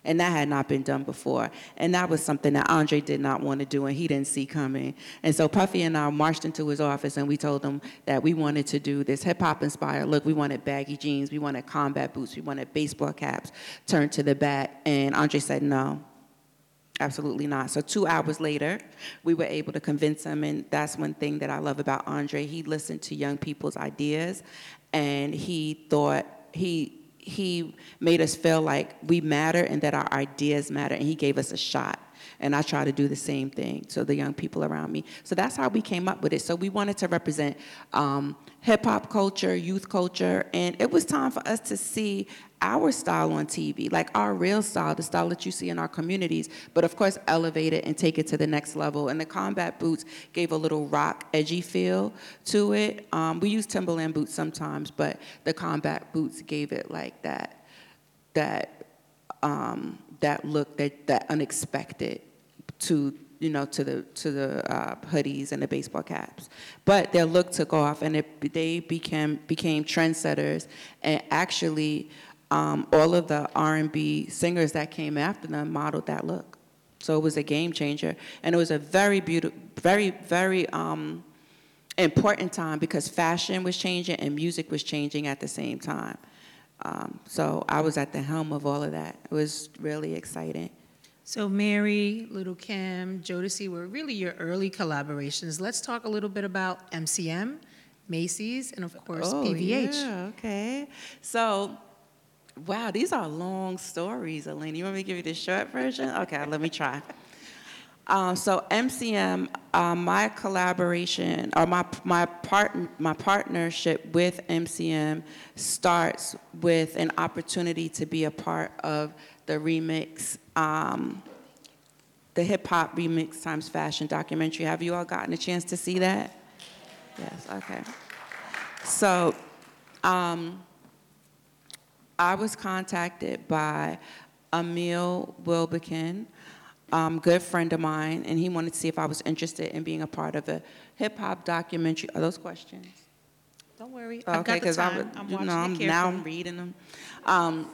and that had not been done before. And that was something that Andre did not want to do, and he didn't see coming. And so Puffy and I marched into his office, and we told him that we wanted to do this hip hop inspired look. We wanted baggy jeans, we wanted combat boots, we wanted baseball caps turned to the back. And Andre said no. Absolutely not. So two hours later, we were able to convince him, and that's one thing that I love about Andre. He listened to young people's ideas, and he thought he he made us feel like we matter and that our ideas matter, and he gave us a shot. And I try to do the same thing to the young people around me. So that's how we came up with it. So we wanted to represent um, hip hop culture, youth culture, and it was time for us to see our style on TV, like our real style, the style that you see in our communities, but of course elevate it and take it to the next level. And the combat boots gave a little rock, edgy feel to it. Um, we use Timberland boots sometimes, but the combat boots gave it like that, that, um, that look, that, that unexpected to you know, to the to the uh, hoodies and the baseball caps. But their look took off, and it, they became became trendsetters. And actually, um, all of the R&B singers that came after them modeled that look. So it was a game changer, and it was a very beautiful, very very um, important time because fashion was changing and music was changing at the same time. Um, so I was at the helm of all of that. It was really exciting. So, Mary, Lil' Kim, Jodeci were really your early collaborations. Let's talk a little bit about MCM, Macy's, and of course, oh, PVH. Yeah, okay. So, wow, these are long stories, Elena. You want me to give you the short version? Okay, let me try. Um, so MCM, uh, my collaboration or my my part my partnership with MCM starts with an opportunity to be a part of the remix, um, the hip hop remix times fashion documentary. Have you all gotten a chance to see that? Yes. Okay. So. Um, I was contacted by Emil Wilbekin, um, good friend of mine, and he wanted to see if I was interested in being a part of a hip hop documentary. Are those questions? Don't worry, I've okay, got the time. I, am watching know, I'm, now I'm reading them. Um,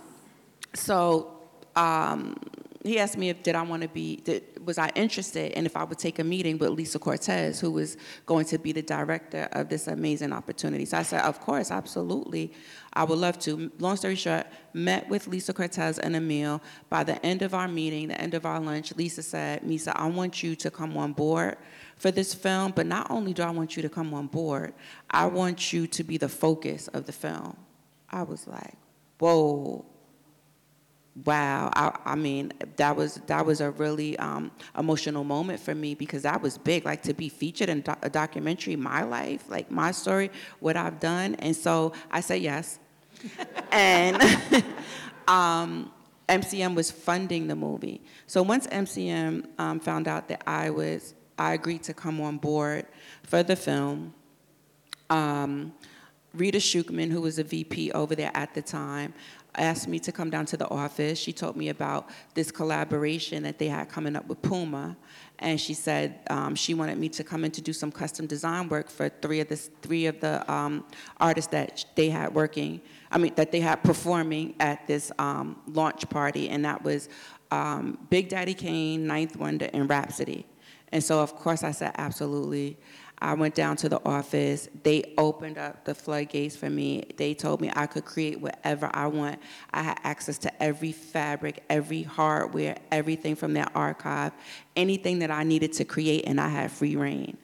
so um, he asked me if did I want to be did, was I interested in if I would take a meeting with Lisa Cortez, who was going to be the director of this amazing opportunity. So I said, of course, absolutely, I would love to. Long story short, met with Lisa Cortez and Emil. By the end of our meeting, the end of our lunch, Lisa said, Misa, I want you to come on board for this film, but not only do I want you to come on board, I want you to be the focus of the film. I was like, whoa, wow I, I, mean that was that was a really um, emotional moment for me because that was big like to be featured in do- a documentary my life like my story what i've done. And so i said yes. And um, mcm was funding the movie. So once mcm um, found out that i was i agreed to come on board for the film um, Rita Shukman, who was a VP over there at the time, asked me to come down to the office. She told me about this collaboration that they had coming up with Puma, and she said um, she wanted me to come in to do some custom design work for three of the three of the um, artists that they had working. I mean that they had performing at this um, launch party, and that was um, Big Daddy Kane, Ninth Wonder, and Rapsody. And so of course I said absolutely. I went down to the office. They opened up the floodgates for me. They told me I could create whatever I want. I had access to every fabric, every hardware, everything from their archive, anything that I needed to create, and I had free reign.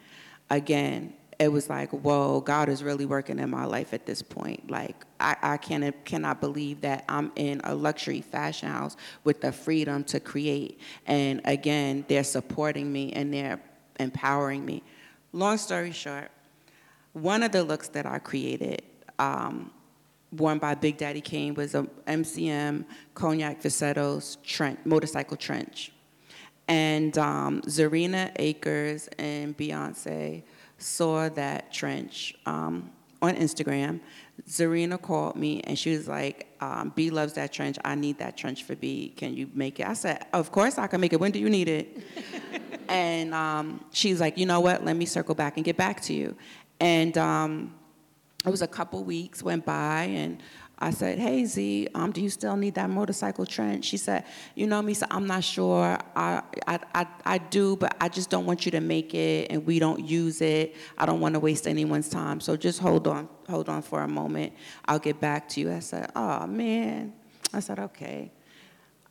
Again, it was like, whoa, God is really working in my life at this point. Like, I, I can, cannot believe that I'm in a luxury fashion house with the freedom to create. And again, they're supporting me and they're empowering me. Long story short, one of the looks that I created, um, worn by Big Daddy Kane, was a MCM Cognac Visetos trench, motorcycle trench. And um, Zerina Akers and Beyonce saw that trench um, on Instagram. Zerina called me and she was like, um, B loves that trench. I need that trench for B. Can you make it? I said, Of course I can make it. When do you need it? And um, she's like, you know what? Let me circle back and get back to you. And um, it was a couple weeks went by, and I said, hey, Z, um, do you still need that motorcycle trench? She said, you know me, so I'm not sure. I, I, I, I do, but I just don't want you to make it, and we don't use it. I don't want to waste anyone's time, so just hold on, hold on for a moment. I'll get back to you. I said, oh, man. I said, okay.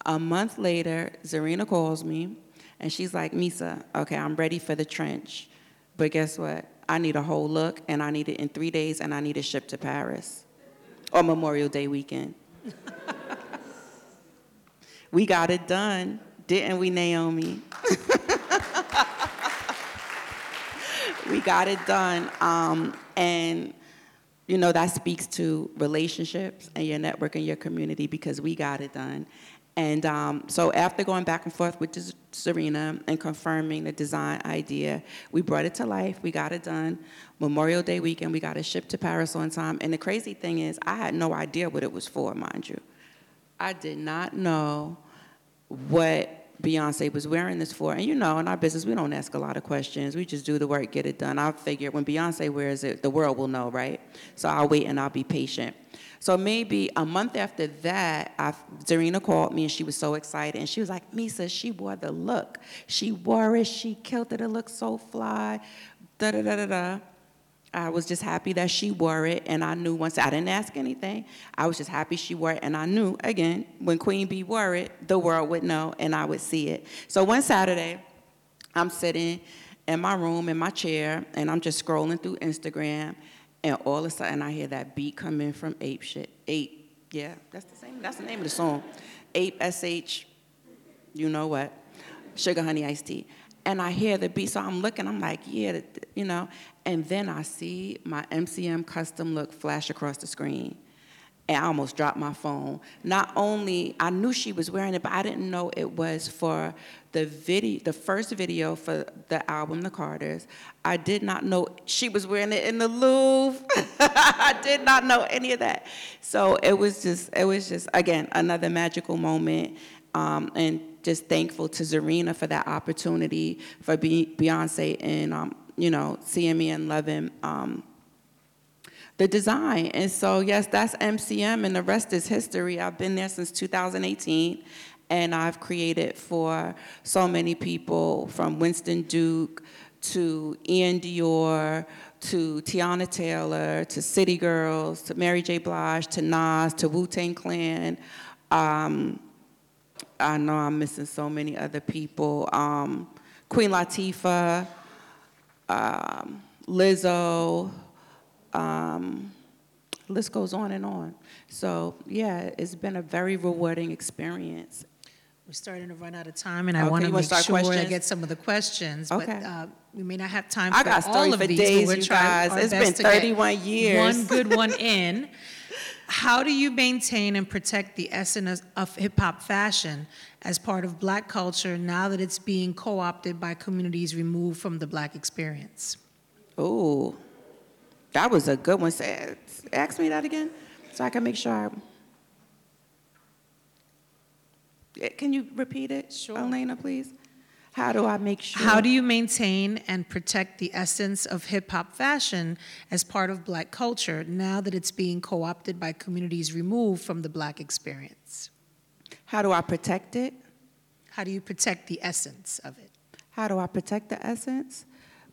A month later, Zerina calls me and she's like, Misa, okay, I'm ready for the trench. But guess what? I need a whole look, and I need it in three days, and I need it shipped to Paris or Memorial Day weekend. we got it done, didn't we, Naomi? we got it done. Um, and, you know, that speaks to relationships and your network and your community because we got it done. And um, so after going back and forth with Zerina and confirming the design idea, we brought it to life. We got it done. Memorial Day weekend, we got it shipped to Paris on time. And the crazy thing is, I had no idea what it was for, mind you. I did not know what Beyonce was wearing this for. And you know, in our business, we don't ask a lot of questions. We just do the work, get it done. I figure when Beyonce wears it, the world will know, right? So I'll wait and I'll be patient. So maybe a month after that, I, Zerina called me and she was so excited. And she was like, Misa, she wore the look. She wore it, she killed it, it looked so fly, da da da da da. I was just happy that she wore it, and I knew once I didn't ask anything. I was just happy she wore it, and I knew again when Queen Bee wore it, the world would know, and I would see it. So one Saturday, I'm sitting in my room in my chair, and I'm just scrolling through Instagram, and all of a sudden, I hear that beat come in from Ape shit. Ape, yeah, that's the same. That's the name of the song. Ape sh, you know what? Sugar honey iced tea. And I hear the beat, so I'm looking. I'm like, yeah, you know. And then I see my MCM custom look flash across the screen and I almost dropped my phone. Not only I knew she was wearing it, but I didn't know it was for the video, the first video for the album, The Carters. I did not know she was wearing it in the Louvre. I did not know any of that. So it was just, it was just again another magical moment, um, and just thankful to Zerina for that opportunity, for Beyonce and um, you know seeing me and loving. Um, the design. And so, yes, that's MCM, and the rest is history. I've been there since 2018, And I've created for so many people from Winston Duke to iann dior to Teyana Taylor to City Girls to Mary J. Blige to Nas to Wu Tang Clan. Um, I know I'm missing so many other people. Um, Queen Latifah, um, Lizzo, um, list goes on and on. So yeah, it's been a very rewarding experience. We're starting to run out of time, and I Okay, want to make sure I get some of the questions. Okay. But uh, we may not have time I for got all of for these, days, we're trying guys. It's been 31 years. One good one in. How do you maintain and protect the essence of hip hop fashion as part of black culture now that it's being co opted by communities removed from the black experience? Ooh, that was a good one. Say, ask me that again, so I can make sure. I, Eh, Can you repeat it, Sure. Elena, please? How do I make sure? How do you maintain and protect the essence of hip hop fashion as part of black culture now that it's being co opted by communities removed from the black experience? How do I protect it? How do you protect the essence of it? How do I protect the essence?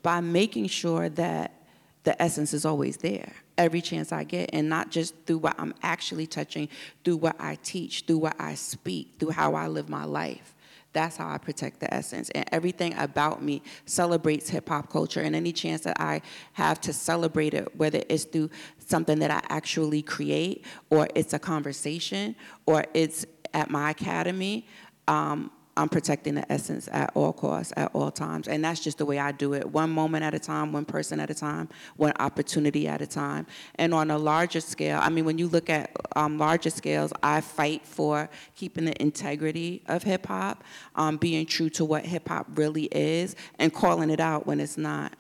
By making sure that the essence is always there every chance I get, and not just through what I'm actually touching, through what I teach, through what I speak, through how I live my life. That's how I protect the essence. And everything about me celebrates hip hop culture. And any chance that I have to celebrate it, whether it's through something that I actually create, or it's a conversation, or it's at my academy, um, I'm protecting the essence at all costs, at all times. And that's just the way I do it one moment at a time, one person at a time, one opportunity at a time. And on a larger scale, I mean, when you look at um, larger scales, I fight for keeping the integrity of hip hop, um, being true to what hip hop really is, and calling it out when it's not.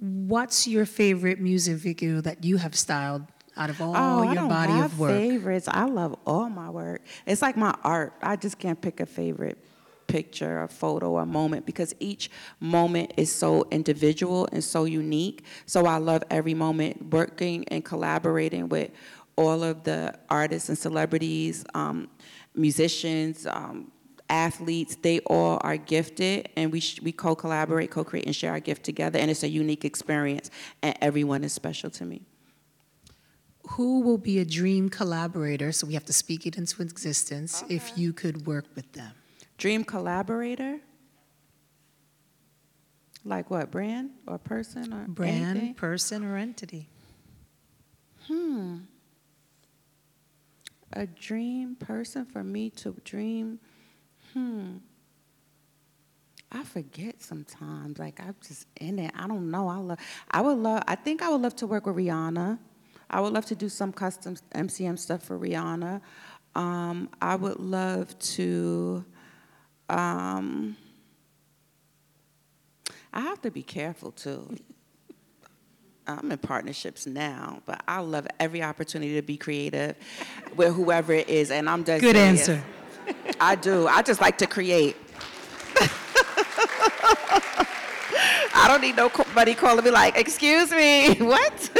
What's your favorite music video that you have styled out of all oh, I your don't body have of work? favorites. I love all my work. It's like my art. I just can't pick a favorite picture, a photo, a moment because each moment is so individual and so unique. So I love every moment working and collaborating with all of the artists and celebrities, um, musicians, um, athletes. They all are gifted, and we sh- we co-collaborate, co-create, and share our gift together. And it's a unique experience, and everyone is special to me. Who will be a dream collaborator? So we have to speak it into existence if you could work with them. Dream collaborator? Like what, brand or person or Brand, anything? person, or entity. Hmm. A dream person for me to dream. Hmm. I forget sometimes. Like I'm just in it. I don't know. I love. I would love. I think I would love to work with Rihanna. I would love to do some custom MCM stuff for Rihanna. Um, I would love to. Um, I have to be careful too. I'm in partnerships now, but I love every opportunity to be creative with whoever it is, and I'm just Good serious. answer. I do. I just like to create. I don't need nobody calling me like, "Excuse me, what?"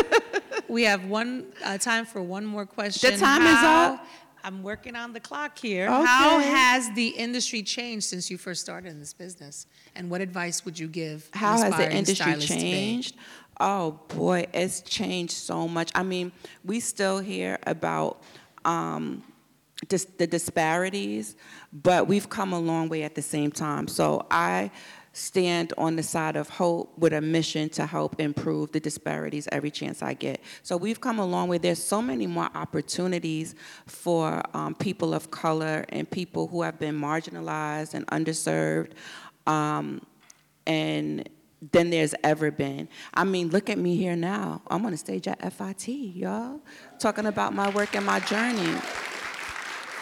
We have one uh, time for one more question. The time is up? I'm working on the clock here. Okay. How has the industry changed since you first started in this business? And what advice would you give? How has the industry changed? Oh boy, it's changed so much. I mean, we still hear about um, dis- the disparities, but we've come a long way at the same time. So I stand on the side of hope with a mission to help improve the disparities every chance I get. So we've come a long way. There's so many more opportunities for um, people of color and people who have been marginalized and underserved. Um, and than there's ever been. I mean, look at me here now. I'm on a stage at FIT, y'all, talking about my work and my journey.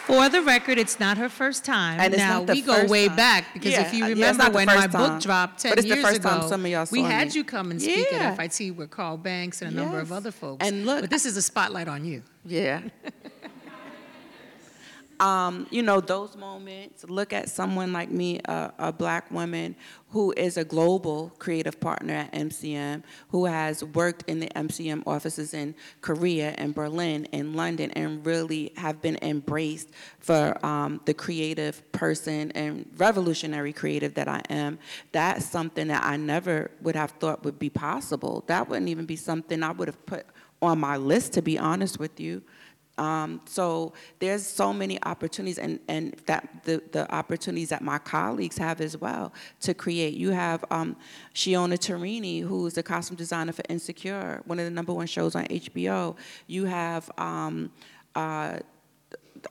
For the record, it's not her first time. And it's now not the we go first way time. back because Yeah, if you yeah, it's remember not the when my first time. book dropped ten But it's the years first ago, time some of y'all we saw had me. you come and speak Yeah. at FIT with Carl Banks and a number of Yes. other folks. And look- but this is a spotlight on you. Yeah. um, you know, those moments, look at someone like me, a, a, black woman who is a global creative partner at MCM, who has worked in the MCM offices in Korea and Berlin and London and really have been embraced for um, the creative person and revolutionary creative that I am. That's something that I never would have thought would be possible. That wouldn't even be something I would have put on my list, to be honest with you. Um, so there's so many opportunities and, and that the, the opportunities that my colleagues have as well to create. You have um, Shiona Turini, who's the costume designer for Insecure, one of the number one shows on HBO. You have um, uh,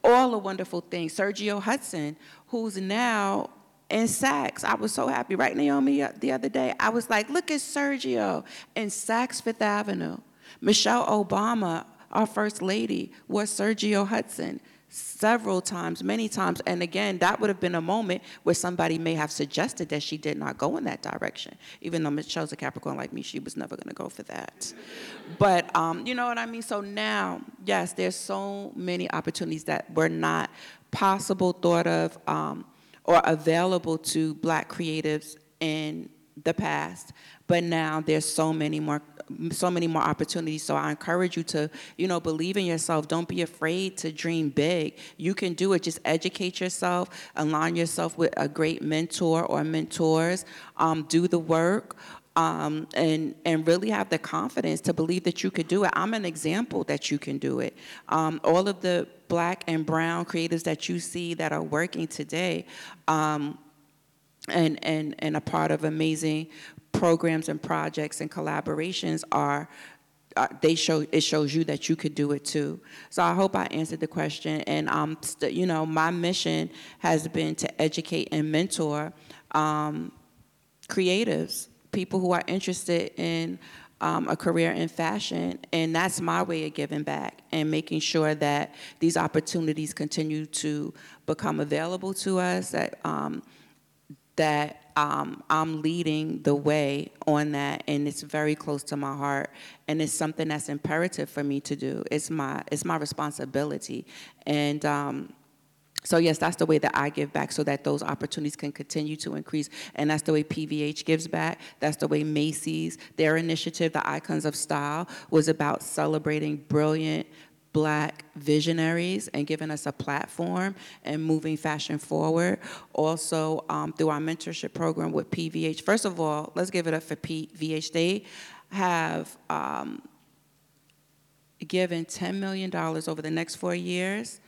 all the wonderful things. Sergio Hudson, who's now in Saks. I was so happy, right, Naomi, uh, the other day? I was like, look at Sergio in Saks Fifth Avenue. Michelle Obama our First Lady was Sergio Hudson several times, many times. And again, that would have been a moment where somebody may have suggested that she did not go in that direction. Even though Michelle's a Capricorn like me, she was never going to go for that. But um, you know what I mean? So now, yes, there's so many opportunities that were not possible, thought of, um, or available to black creatives in the past. But now there's so many more so many more opportunities. So I encourage you to, you know, believe in yourself. Don't be afraid to dream big. You can do it. Just educate yourself, align yourself with a great mentor or mentors. Um, do the work. Um, and and really have the confidence to believe that you could do it. I'm an example that you can do it. Um, all of the black and brown creatives that you see that are working today, um, and and and a part of amazing programs and projects and collaborations are uh, they show it shows you that you could do it too. So I hope I answered the question. And um, you know, my mission has been to educate and mentor um, creatives, people who are interested in um, a career in fashion, and that's my way of giving back and making sure that these opportunities continue to become available to us. That um, that um, I'm leading the way on that, and it's very close to my heart, and it's something that's imperative for me to do. It's my it's my responsibility, and. Um, so yes, that's the way that I give back so that those opportunities can continue to increase. And that's the way PVH gives back. That's the way Macy's, their initiative, the Icons of Style, was about celebrating brilliant black visionaries and giving us a platform and moving fashion forward. Also, um, through our mentorship program with PVH. First of all, let's give it up for PVH. They have um, given $10 million over the next four years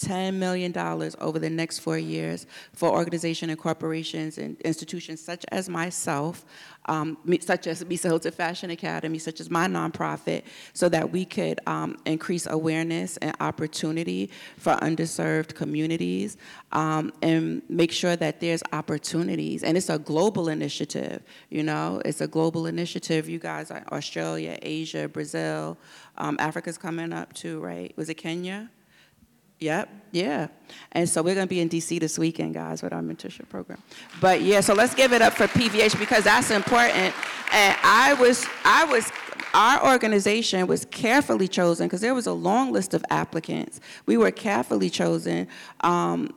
$10 million over the next four years for organizations and corporations and institutions such as myself, um, such as Misa Hylton Fashion Academy, such as my nonprofit, so that we could um, increase awareness and opportunity for underserved communities um, and make sure that there's opportunities. And it's a global initiative, you know, it's a global initiative. You guys are Australia, Asia, Brazil, um, Africa's coming up too, right? Was it Kenya? Yep, yeah. And so we're going to be in DC this weekend, guys, with our mentorship program. But yeah, so let's give it up for PVH because that's important. And I was, I was, our organization was carefully chosen because there was a long list of applicants. We were carefully chosen. Um,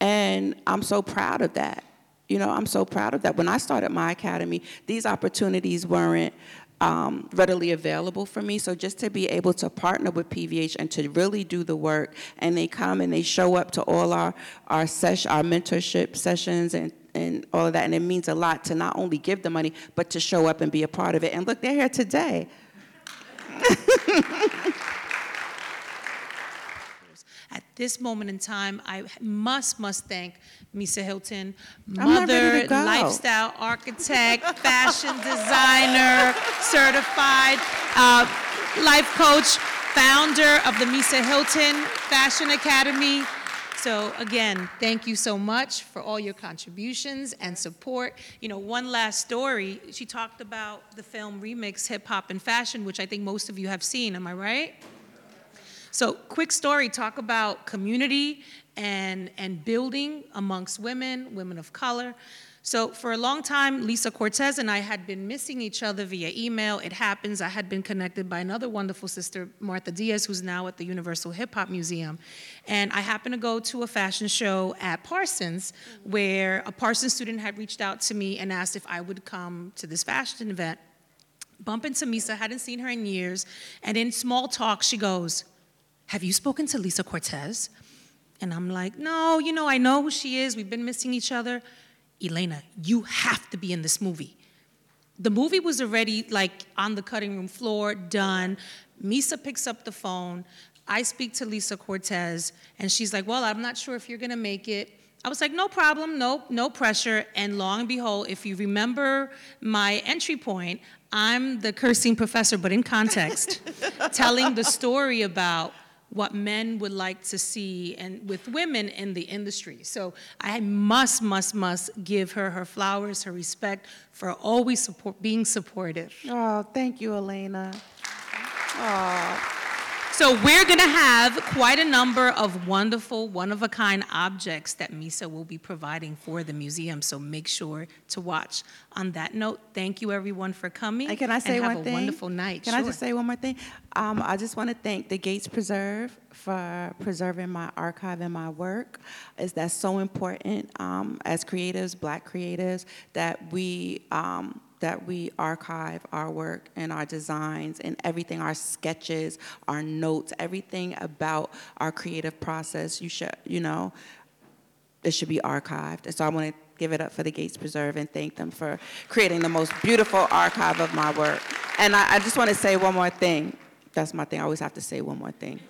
and I'm so proud of that. You know, I'm so proud of that. When I started my academy, these opportunities weren't um, readily available for me. So just to be able to partner with PVH and to really do the work, and they come and they show up to all our our session, our mentorship sessions, and and all of that, and it means a lot to not only give the money, but to show up and be a part of it. And look, they're here today. This moment in time, I must, must thank Misa Hylton, mother, lifestyle architect, fashion designer, certified uh, life coach, founder of the Misa Hylton Fashion Academy. So again, thank you so much for all your contributions and support. You know, one last story. She talked about the film Remix Hip Hop and Fashion, which I think most of you have seen. Am I right? So, quick story talk about community and, and building amongst women, women of color. So for a long time, Lisa Cortez and I had been missing each other via email. It happens. I had been connected by another wonderful sister, Martha Diaz, who's now at the Universal Hip Hop Museum. And I happened to go to a fashion show at Parsons where a Parsons student had reached out to me and asked if I would come to this fashion event. Bump into Misa, hadn't seen her in years. And in small talk, she goes, Have you spoken to Lisa Cortez? And I'm like, No, you know, I know who she is. We've been missing each other. Elena, you have to be in this movie. The movie was already like on the cutting room floor, done. Misa picks up the phone. I speak to Lisa Cortez, and she's like, Well, I'm not sure if you're gonna make it. I was like, No problem, no, no pressure. And lo and behold, if you remember my entry point, I'm the cursing professor, but in context, telling the story about what men would like to see and with women in the industry. So I must, must, must give her her flowers, her respect for always support, being supportive. Oh, thank you, Elena. Oh. So we're going to have quite a number of wonderful, one-of-a-kind objects that MISA will be providing for the museum. So make sure to watch. On that note, thank you everyone for coming. And can I say and one have thing? a wonderful night. Can sure. I just say one more thing? Um, I just want to thank the Gates Preserve for preserving my archive and my work. Is that so important um, as creatives, Black creatives, that we um, that we archive our work and our designs and everything, our sketches, our notes, everything about our creative process. You should, you know, it should be archived. And so I want to give it up for the Gates Preserve and thank them for creating the most beautiful archive of my work. And I, I just want to say one more thing. That's my thing. I always have to say one more thing.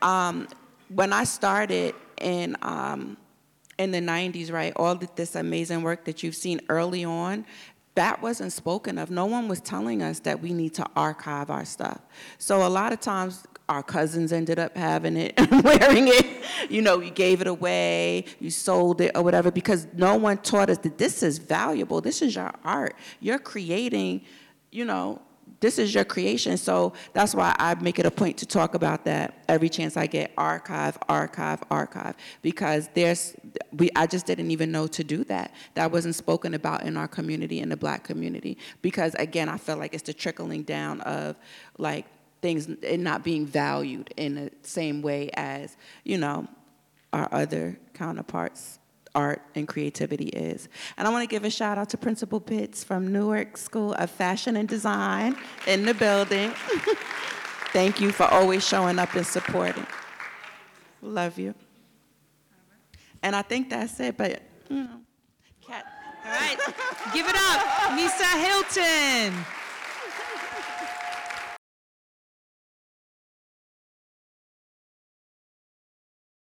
Um, when I started in um, in the 90s, right, all this amazing work that you've seen early on, that wasn't spoken of. No one was telling us that we need to archive our stuff. So a lot of times our cousins ended up having it and wearing it. You know, you gave it away, you sold it or whatever because no one taught us that this is valuable. This is your art. You're creating, you know, this is your creation. So that's why I make it a point to talk about that every chance I get. Archive, archive, archive. Because there's, we, I just didn't even know to do that. That wasn't spoken about in our community, in the black community. Because again, I feel like it's the trickling down of like things and not being valued in the same way as, you know, our other counterparts art and creativity is. And I want to give a shout out to Principal Pitts from Newark School of Fashion and Design in the building. Thank you for always showing up and supporting. Love you. And I think that's it, but you know. All right, give it up, Misa Hylton.